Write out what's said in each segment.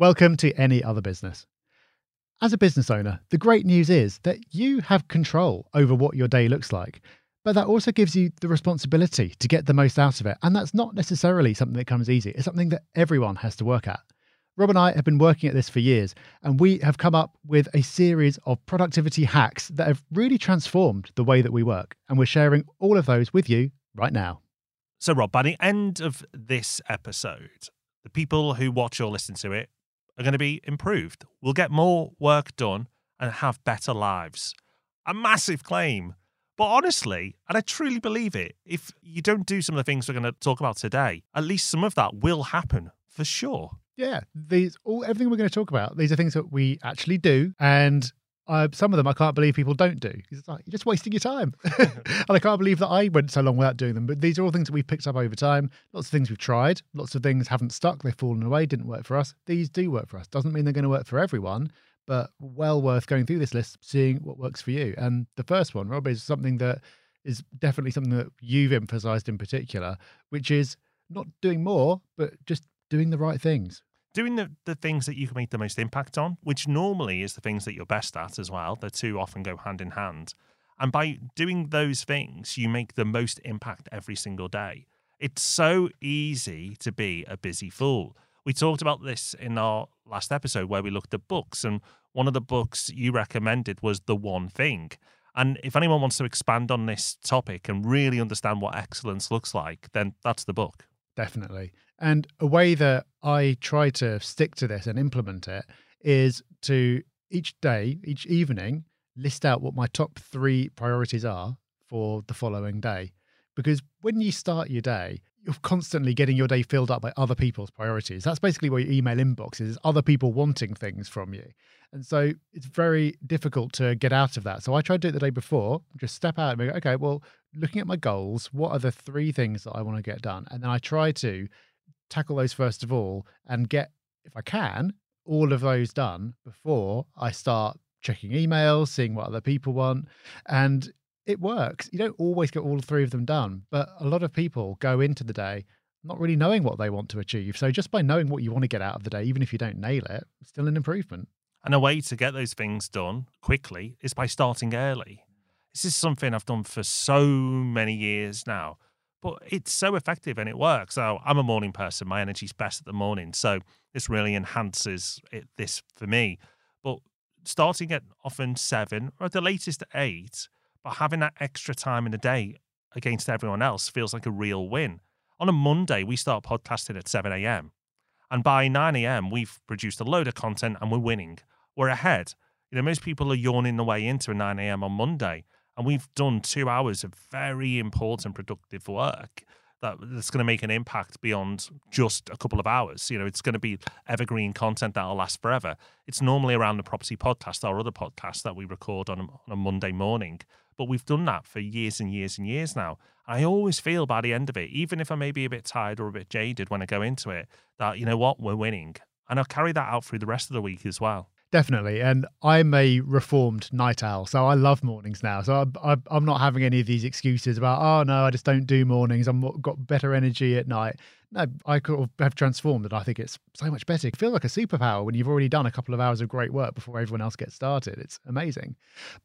Welcome to Any Other Business. As a business owner, the great news is that you have control over what your day looks like, but that also gives you the responsibility to get the most out of it. And that's not necessarily something that comes easy, it's something that everyone has to work at. Rob and I have been working at this for years, and we have come up with a series of productivity hacks that have really transformed the way that we work. And we're sharing all of those with you right now. So, Rob, by the end of this episode, the people who watch or listen to it are going to be improved. We'll get more work done and have better lives. A massive claim. But honestly, and I truly believe it, if you don't do some of the things we're going to talk about today, at least some of that will happen for sure. Yeah, these all everything we're going to talk about. These are things that we actually do, and uh, some of them I can't believe people don't do. It's like you're just wasting your time, and I can't believe that I went so long without doing them. But these are all things that we've picked up over time. Lots of things we've tried. Lots of things haven't stuck. They've fallen away. Didn't work for us. These do work for us. Doesn't mean they're going to work for everyone, but well worth going through this list, seeing what works for you. And the first one, Rob, is something that is definitely something that you've emphasized in particular, which is not doing more, but just doing the right things doing the, the things that you can make the most impact on, which normally is the things that you're best at as well. The two often go hand in hand. And by doing those things, you make the most impact every single day. It's so easy to be a busy fool. We talked about this in our last episode where we looked at books, and one of the books you recommended was The One Thing. And if anyone wants to expand on this topic and really understand what excellence looks like, then that's the book. Definitely. And a way that I try to stick to this and implement it is to each day, each evening, list out what my top three priorities are for the following day. Because when you start your day, you're constantly getting your day filled up by other people's priorities. That's basically what your email inbox is, other people wanting things from you. And so it's very difficult to get out of that. So I try to do it the day before, just step out and go, okay, well, looking at my goals, what are the three things that I want to get done? And then I try to tackle those first of all and get, if I can, all of those done before I start checking emails, seeing what other people want. And it works. You don't always get all three of them done, but a lot of people go into the day not really knowing what they want to achieve. So just by knowing what you want to get out of the day, even if you don't nail it, still an improvement. And a way to get those things done quickly is by starting early. This is something I've done for so many years now but it's so effective and it works. So I'm a morning person. My energy's best at the morning. So this really enhances it, this for me. But starting at often seven or at the latest at eight, but having that extra time in the day against everyone else feels like a real win. On a Monday, we start podcasting at 7 a.m. And by 9 a.m., we've produced a load of content and we're winning. We're ahead. You know, most people are yawning the way into a 9 a.m. on Monday and we've done two hours of very important productive work that that's going to make an impact beyond just a couple of hours. You know, it's going to be evergreen content that'll last forever. It's normally around the property podcast, our other podcast that we record on a, on a Monday morning. But we've done that for years and years and years now. I always feel by the end of it, even if I may be a bit tired or a bit jaded when I go into it, that, you know what, we're winning. And I'll carry that out through the rest of the week as well. Definitely. And I'm a reformed night owl. So I love mornings now. So I, am not having any of these excuses about, oh, no, I just don't do mornings. I've got better energy at night. No, I could have transformed and I think it's so much better. You feel like a superpower when you've already done a couple of hours of great work before everyone else gets started. It's amazing.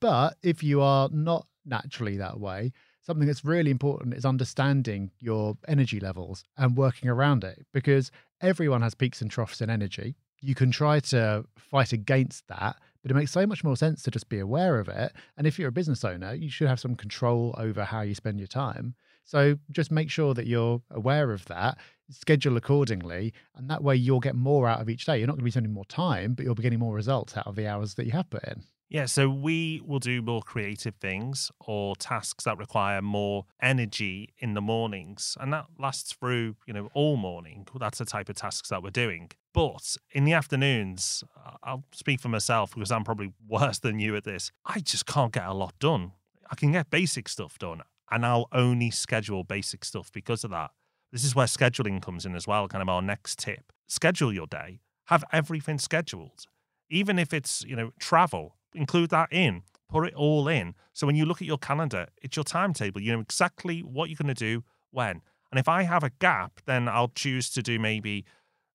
But if you are not naturally that way, something that's really important is understanding your energy levels and working around it because everyone has peaks and troughs in energy you can try to fight against that but it makes so much more sense to just be aware of it. And if you're a business owner you should have some control over how you spend your time. So just make sure that you're aware of that schedule accordingly and that way you'll get more out of each day. You're not going to be spending more time but you'll be getting more results out of the hours that you have put in yeah, so we will do more creative things or tasks that require more energy in the mornings. And that lasts through, you know, all morning. That's the type of tasks that we're doing. But in the afternoons, I'll speak for myself because I'm probably worse than you at this. I just can't get a lot done. I can get basic stuff done, and I'll only schedule basic stuff because of that. This is where scheduling comes in as well, kind of our next tip. Schedule your day, have everything scheduled. Even if it's, you know, travel, include that in, put it all in. So when you look at your calendar, it's your timetable. You know exactly what you're going to do when. And if I have a gap, then I'll choose to do maybe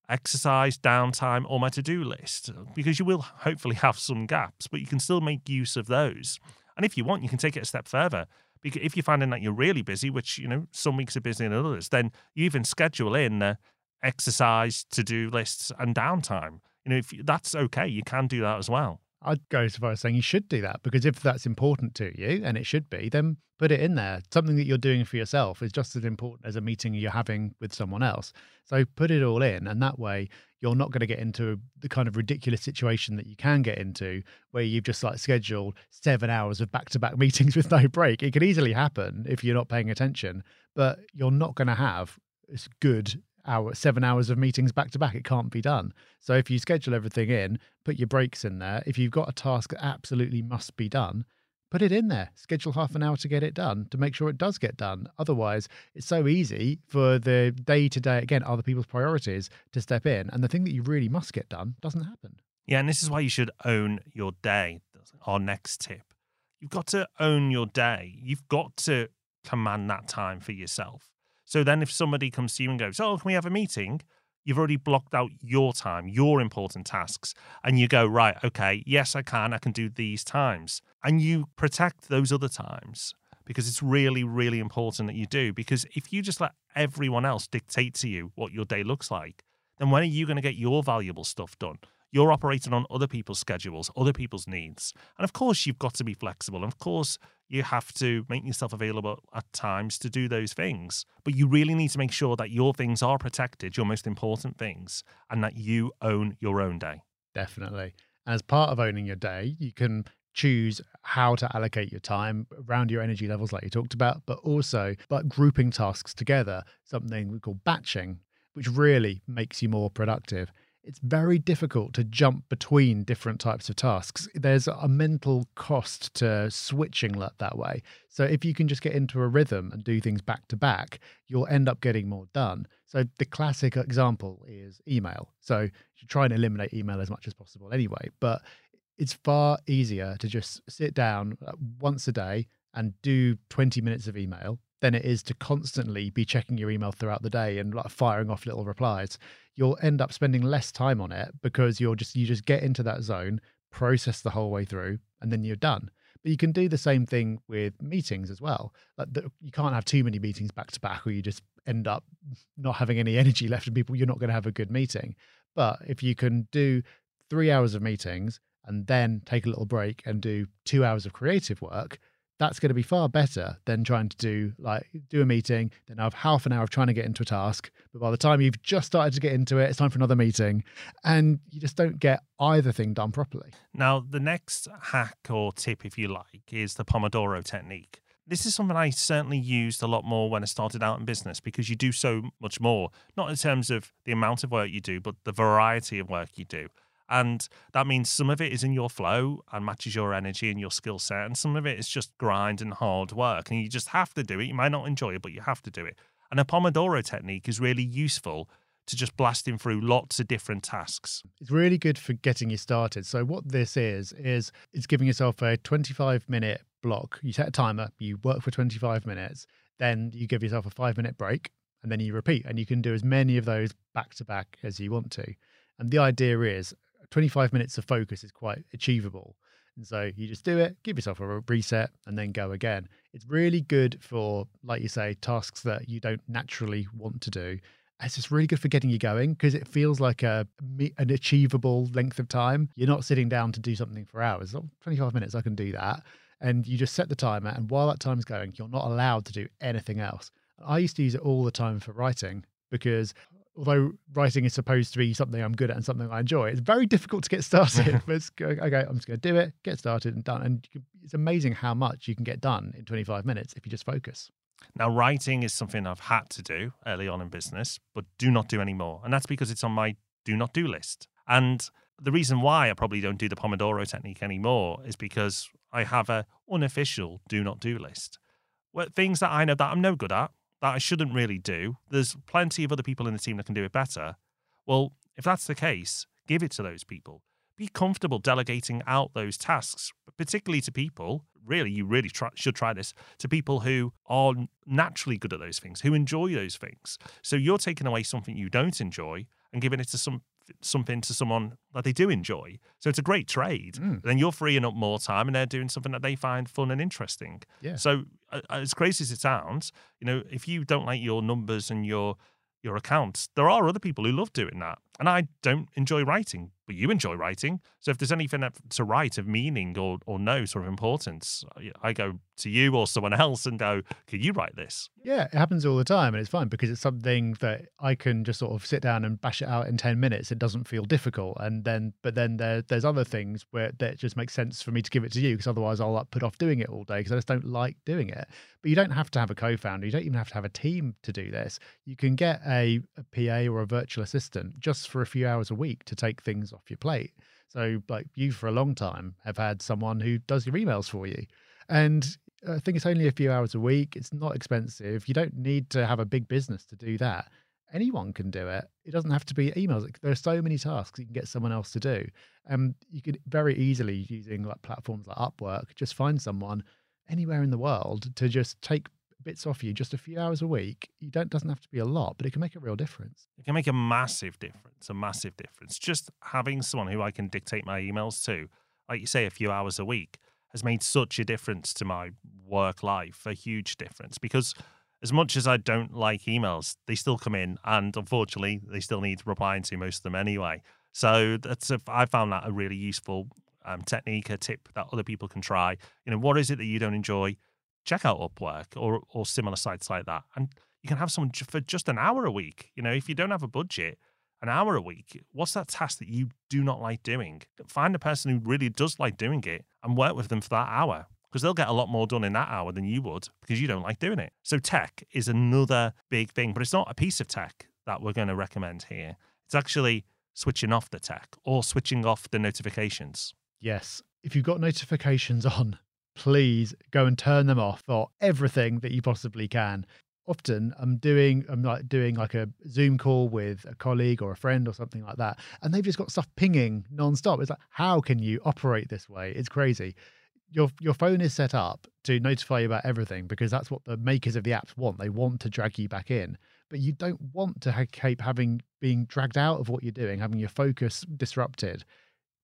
exercise, downtime, or my to do list because you will hopefully have some gaps, but you can still make use of those. And if you want, you can take it a step further. Because if you're finding that you're really busy, which you know some weeks are busier than others, then you even schedule in exercise, to do lists, and downtime. You know, if that's okay, you can do that as well. I'd go so far as saying you should do that because if that's important to you, and it should be, then put it in there. Something that you're doing for yourself is just as important as a meeting you're having with someone else. So put it all in, and that way you're not going to get into the kind of ridiculous situation that you can get into where you've just like scheduled seven hours of back to back meetings with no break. It could easily happen if you're not paying attention, but you're not going to have good hour, seven hours of meetings back to back. It can't be done. So if you schedule everything in, put your breaks in there. If you've got a task that absolutely must be done, put it in there. Schedule half an hour to get it done to make sure it does get done. Otherwise, it's so easy for the day to day, again, other people's priorities to step in. And the thing that you really must get done doesn't happen. Yeah, and this is why you should own your day. Our next tip. You've got to own your day. You've got to command that time for yourself. So then if somebody comes to you and goes, Oh, can we have a meeting? You've already blocked out your time, your important tasks, and you go, Right, okay, yes, I can. I can do these times. And you protect those other times because it's really, really important that you do. Because if you just let everyone else dictate to you what your day looks like, then when are you going to get your valuable stuff done? You're operating on other people's schedules, other people's needs. And of course, you've got to be flexible. And of course, you have to make yourself available at times to do those things. But you really need to make sure that your things are protected, your most important things, and that you own your own day. Definitely. As part of owning your day, you can choose how to allocate your time around your energy levels, like you talked about, but also but grouping tasks together, something we call batching, which really makes you more productive it's very difficult to jump between different types of tasks. There's a mental cost to switching that way. So if you can just get into a rhythm and do things back to back, you'll end up getting more done. So the classic example is email. So you try and eliminate email as much as possible anyway, but it's far easier to just sit down uh, once a day and do 20 minutes of email than it is to constantly be checking your email throughout the day and like firing off little replies. You'll end up spending less time on it because you're just you just get into that zone process the whole way through and then you're done. But you can do the same thing with meetings as well. Like the, you can't have too many meetings back to back or you just end up not having any energy left and people you're not going to have a good meeting. But if you can do three hours of meetings and then take a little break and do two hours of creative work that's going to be far better than trying to do like do a meeting, then have half an hour of trying to get into a task. But by the time you've just started to get into it, it's time for another meeting, and you just don't get either thing done properly. Now, the next hack or tip, if you like, is the Pomodoro technique. This is something I certainly used a lot more when I started out in business because you do so much more, not in terms of the amount of work you do, but the variety of work you do. And that means some of it is in your flow and matches your energy and your skill set. And some of it is just grind and hard work. And you just have to do it. You might not enjoy it, but you have to do it. And a Pomodoro technique is really useful to just blasting through lots of different tasks. It's really good for getting you started. So what this is is it's giving yourself a 25 minute block. You set a timer, you work for 25 minutes, then you give yourself a 5 minute break and then you repeat and you can do as many of those back to back as you want to. And the idea is 25 minutes of focus is quite achievable. And so you just do it, give yourself a reset, and then go again. It's really good for, like you say, tasks that you don't naturally want to do. It's just really good for getting you going because it feels like a an achievable length of time. You're not sitting down to do something for hours. 25 minutes, I can do that. And you just set the timer, and while that time's going, you're not allowed to do anything else. I used to use it all the time for writing because although writing is supposed to be something I'm good at and something I enjoy, it's very difficult to get started. but it's, okay, I'm just going to do it, get started and done. And it's amazing how much you can get done in 25 minutes if you just focus. Now, writing is something I've had to do early on in business, but do not do anymore. And that's because it's on my do not do list. And the reason why I probably don't do the Pomodoro technique anymore is because I have a unofficial do not do list. Well, things that I know that I'm no good at, that I shouldn't really do. There's plenty of other people in the team that can do it better. Well, if that's the case, give it to those people. Be comfortable delegating out those tasks, particularly to people. Really, you really try, should try this to people who are naturally good at those things, who enjoy those things. So you're taking away something you don't enjoy, and giving it to some something to someone that they do enjoy. So it's a great trade. Mm. Then you're freeing up more time and they're doing something that they find fun and interesting. Yeah. So uh, as crazy as it sounds, you know, if you don't like your numbers and your your accounts, there are other people who love doing that. And I don't enjoy writing, but you enjoy writing. So if there's anything to write of meaning or or no sort of importance, I- go to you or someone else and go, "Can you write this?" Yeah, it happens all the time, and it's fine because it's something that I can just sort of sit down and bash it out in ten minutes. It doesn't feel difficult, and then but then there there's other things where that just makes sense for me to give it to you because otherwise I'll like, put off doing it all day because I just don't like doing it. But you don't have to have a co-founder. You don't even have to have a team to do this. You can get a, a PA or a virtual assistant just for a few hours a week to take things off your plate. So, like you, for a long time, have had someone who does your emails for you, and I think it's only a few hours a week. It's not expensive. You don't need to have a big business to do that. Anyone can do it. It doesn't have to be emails. There are so many tasks you can get someone else to do. Um, you could very easily using like platforms like Upwork, just find someone anywhere in the world to just take bits off you just a few hours a week. You don't doesn't have to be a lot, but it can make a real difference. It can make a massive difference, a massive difference. Just having someone who I can dictate my emails to, like you say, a few hours a week, has made such a difference to my work life, a huge difference. Because as much as I don't like emails, they still come in, and unfortunately, they still need replying to most of them anyway. So that's a, I found that a really useful um, technique, a tip that other people can try. You know, what is it that you don't enjoy? Check out Upwork or or similar sites like that, and you can have someone for just an hour a week. You know, if you don't have a budget, an hour a week, what's that task that you do not like doing? Find a person who really does like doing it and work with them for that hour because they'll get a lot more done in that hour than you would because you don't like doing it. So, tech is another big thing, but it's not a piece of tech that we're going to recommend here. It's actually switching off the tech or switching off the notifications. Yes. If you've got notifications on, please go and turn them off for everything that you possibly can. Often I'm doing I'm like doing like a Zoom call with a colleague or a friend or something like that, and they've just got stuff pinging nonstop. It's like, how can you operate this way? It's crazy. Your your phone is set up to notify you about everything because that's what the makers of the apps want. They want to drag you back in, but you don't want to keep having being dragged out of what you're doing, having your focus disrupted.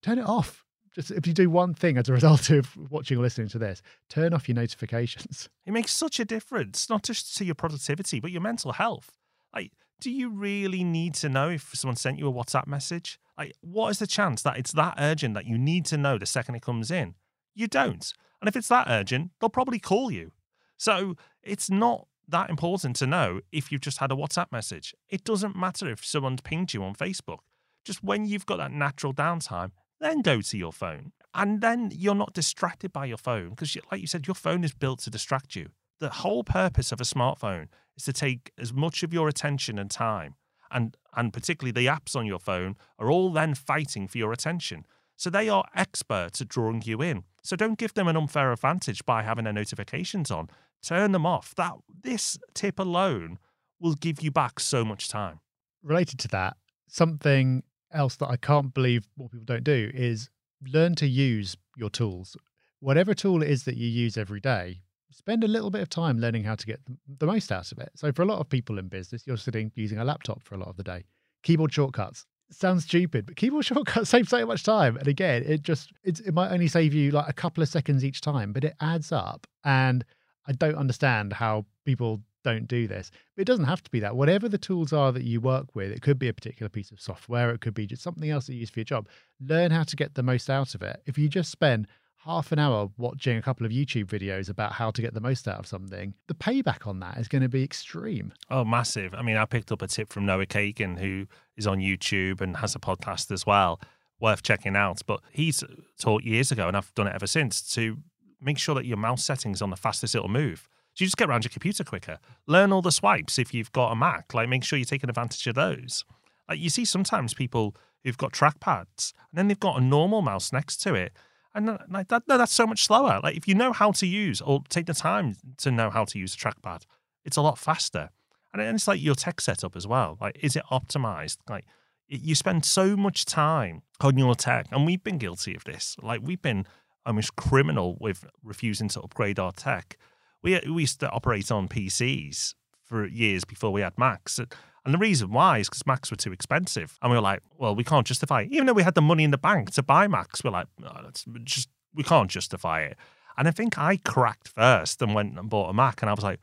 Turn it off just if you do one thing as a result of watching or listening to this, turn off your notifications. It makes such a difference, not just to your productivity, but your mental health. Like, do you really need to know if someone sent you a WhatsApp message? Like, what is the chance that it's that urgent that you need to know the second it comes in? You don't. And if it's that urgent, they'll probably call you. So it's not that important to know if you've just had a WhatsApp message. It doesn't matter if someone's pinged you on Facebook. Just when you've got that natural downtime, then go to your phone. And then you're not distracted by your phone because, like you said, your phone is built to distract you. The whole purpose of a smartphone is to take as much of your attention and time, and, and particularly the apps on your phone are all then fighting for your attention. So they are experts at drawing you in. So don't give them an unfair advantage by having their notifications on. Turn them off. That this tip alone will give you back so much time. Related to that, something else that I can't believe more people don't do is learn to use your tools. Whatever tool it is that you use every day, spend a little bit of time learning how to get the- most out of it. So for a lot of people in business, you're sitting using a laptop for a lot of the day. Keyboard shortcuts. Sounds stupid, but keyboard shortcuts save so much time. And again, it just it might only save you like a couple of seconds each time, but it adds up. And I don't understand how people don't do this. But it doesn't have to be that. Whatever the tools are that you work with, it could be a particular piece of software, it could be just something else that you use for your job. Learn how to get the most out of it. If you just spend half an hour watching a couple of YouTube videos about how to get the most out of something, the payback on that is going to be extreme. Oh, massive. I mean, I picked up a tip from Noah Kagan, who is on YouTube and has a podcast as well, worth checking out. But he's taught years ago, and I've done it ever since, to make sure that your mouse settings on the fastest it'll move. So you just get around your computer quicker. Learn all the swipes if you've got a Mac. Like, make sure you're taking advantage of those. Like, you see sometimes people who've got trackpads and then they've got a normal mouse next to it. And uh, like that, no, that's so much slower. Like, if you know how to use or take the time to know how to use a trackpad, it's a lot faster. And it's like your tech setup as well. Like, is it optimized? Like, you spend so much time on your tech, and we've been guilty of this. Like, we've been almost criminal with refusing to upgrade our tech. We we used to operate on PCs for years before we had Macs. And the reason why is because Macs were too expensive. And we were like, well, we can't justify it. Even though we had the money in the bank to buy Macs, we're like, that's just, we can't justify it. And I think I cracked first and went and bought a Mac. And I was like,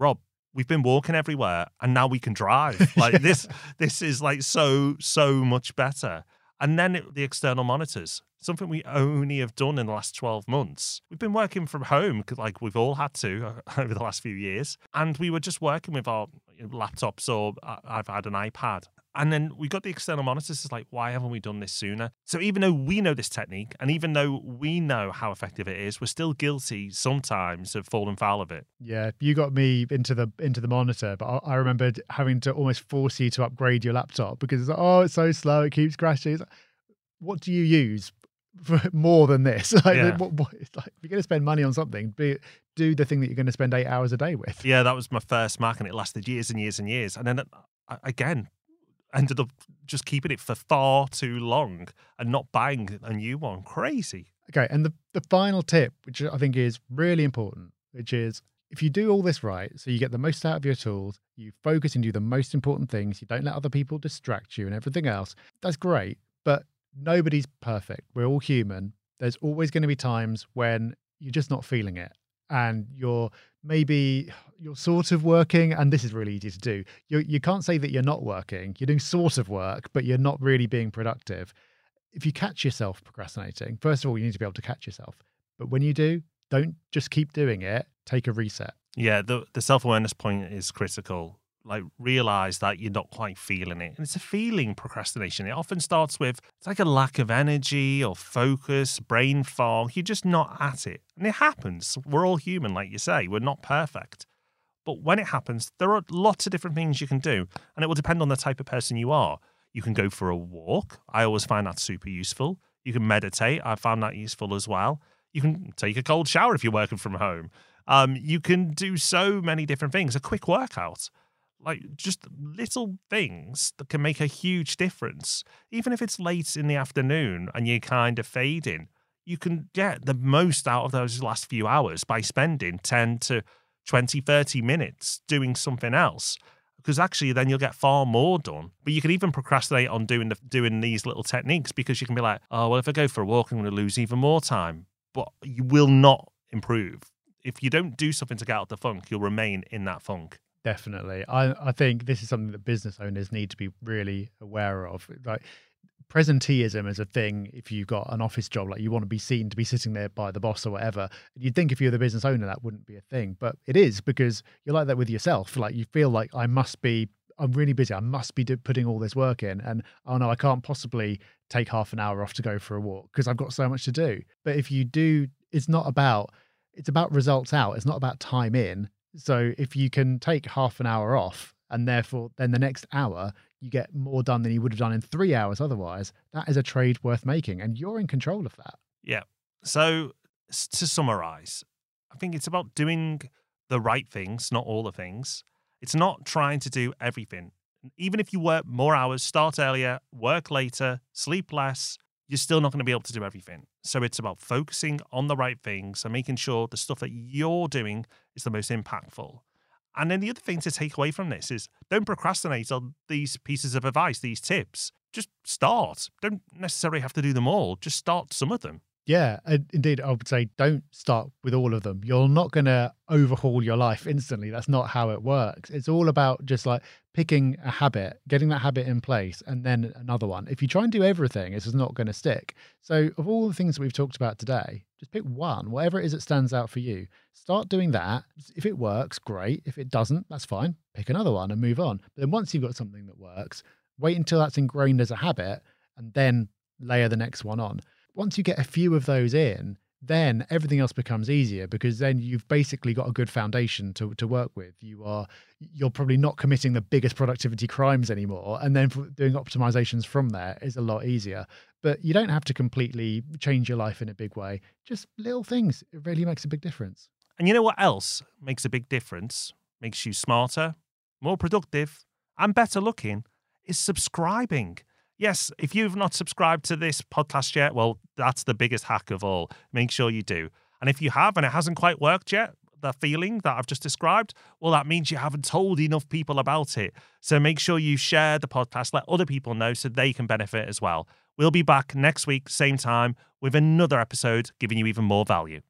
Rob, we've been walking everywhere and now we can drive. Like this, this is like so, so much better. And then it, the external monitors, something we only have done in the last 12 months. We've been working from home, like we've all had to uh, over the last few years. And we were just working with our laptops or I've had an iPad. And then we got the external monitors. It's like, why haven't we done this sooner? So even though we know this technique and even though we know how effective it is, we're still guilty sometimes of falling foul of it. Yeah, you got me into the into the monitor, but I, I remembered having to almost force you to upgrade your laptop because it's like, oh, it's so slow, it keeps crashing. Like, what do you use for more than this? Like, Yeah. what, what, it's like, if you're going to spend money on something, be, do the thing that you're going to spend eight hours a day with. Yeah, that was my first Mac, and it lasted years and years and years. And then uh, again, ended up just keeping it for far too long and not buying a new one. Crazy. Okay, and the the final tip, which I think is really important, which is if you do all this right, so you get the most out of your tools, you focus and do the most important things, you don't let other people distract you and everything else, that's great. But nobody's perfect. We're all human. There's always going to be times when you're just not feeling it. And you're maybe you're sort of working, and this is really easy to do. You you can't say that you're not working. You're doing sort of work, but you're not really being productive. If you catch yourself procrastinating, first of all, you need to be able to catch yourself. But when you do, don't just keep doing it. Take a reset. Yeah, the the self awareness point is critical. Like realize that you're not quite feeling it. And it's a feeling procrastination. It often starts with it's like a lack of energy or focus, brain fog. You're just not at it. And it happens. We're all human, like you say. We're not perfect. But when it happens, there are lots of different things you can do. And it will depend on the type of person you are. You can go for a walk. I always find that super useful. You can meditate. I found that useful as well. You can take a cold shower if you're working from home. Um, you can do so many different things. A quick workout, like just little things that can make a huge difference. Even if it's late in the afternoon and you're kind of fading, you can get the most out of those last few hours by spending 10 to 20, 30 minutes doing something else. Because actually, then you'll get far more done. But you can even procrastinate on doing the, doing these little techniques because you can be like, oh well, if I go for a walk, I'm going to lose even more time. But you will not improve if you don't do something to get out of the funk. You'll remain in that funk. Definitely. I, I think this is something that business owners need to be really aware of. Like presenteeism is a thing if you've got an office job, like you want to be seen to be sitting there by the boss or whatever. You'd think if you're the business owner that wouldn't be a thing. But it is because you're like that with yourself. Like you feel like I must be I'm really busy. I must be putting all this work in. And oh no, I can't possibly take half an hour off to go for a walk because I've got so much to do. But if you do, it's not about it's about results out. It's not about time in. So if you can take half an hour off and therefore then the next hour you get more done than you would have done in three hours otherwise, that is a trade worth making. And you're in control of that. Yeah. So to summarize, I think it's about doing the right things, not all the things. It's not trying to do everything. Even if you work more hours, start earlier, work later, sleep less, you're still not going to be able to do everything. So it's about focusing on the right things and making sure the stuff that you're doing is the most impactful. And then the other thing to take away from this is don't procrastinate on these pieces of advice, these tips. Just start. Don't necessarily have to do them all. Just start some of them. Yeah, indeed, I would say don't start with all of them. You're not going to overhaul your life instantly. That's not how it works. It's all about just like picking a habit, getting that habit in place, and then another one. If you try and do everything, it's just not going to stick. So, of all the things that we've talked about today, just pick one, whatever it is that stands out for you. Start doing that. If it works, great. If it doesn't, that's fine. Pick another one and move on. But then once you've got something that works, wait until that's ingrained as a habit and then layer the next one on once you get a few of those in, then everything else becomes easier because then you've basically got a good foundation to, to work with. You are you're probably not committing the biggest productivity crimes anymore, and then doing optimizations from there is a lot easier. But you don't have to completely change your life in a big way. Just little things. It really makes a big difference. And you know what else makes a big difference? Makes you smarter, more productive, and better looking is subscribing. Yes, if you've not subscribed to this podcast yet, well, that's the biggest hack of all. Make sure you do. And if you have and it hasn't quite worked yet, the feeling that I've just described, well, that means you haven't told enough people about it. So make sure you share the podcast, let other people know so they can benefit as well. We'll be back next week, same time, with another episode giving you even more value.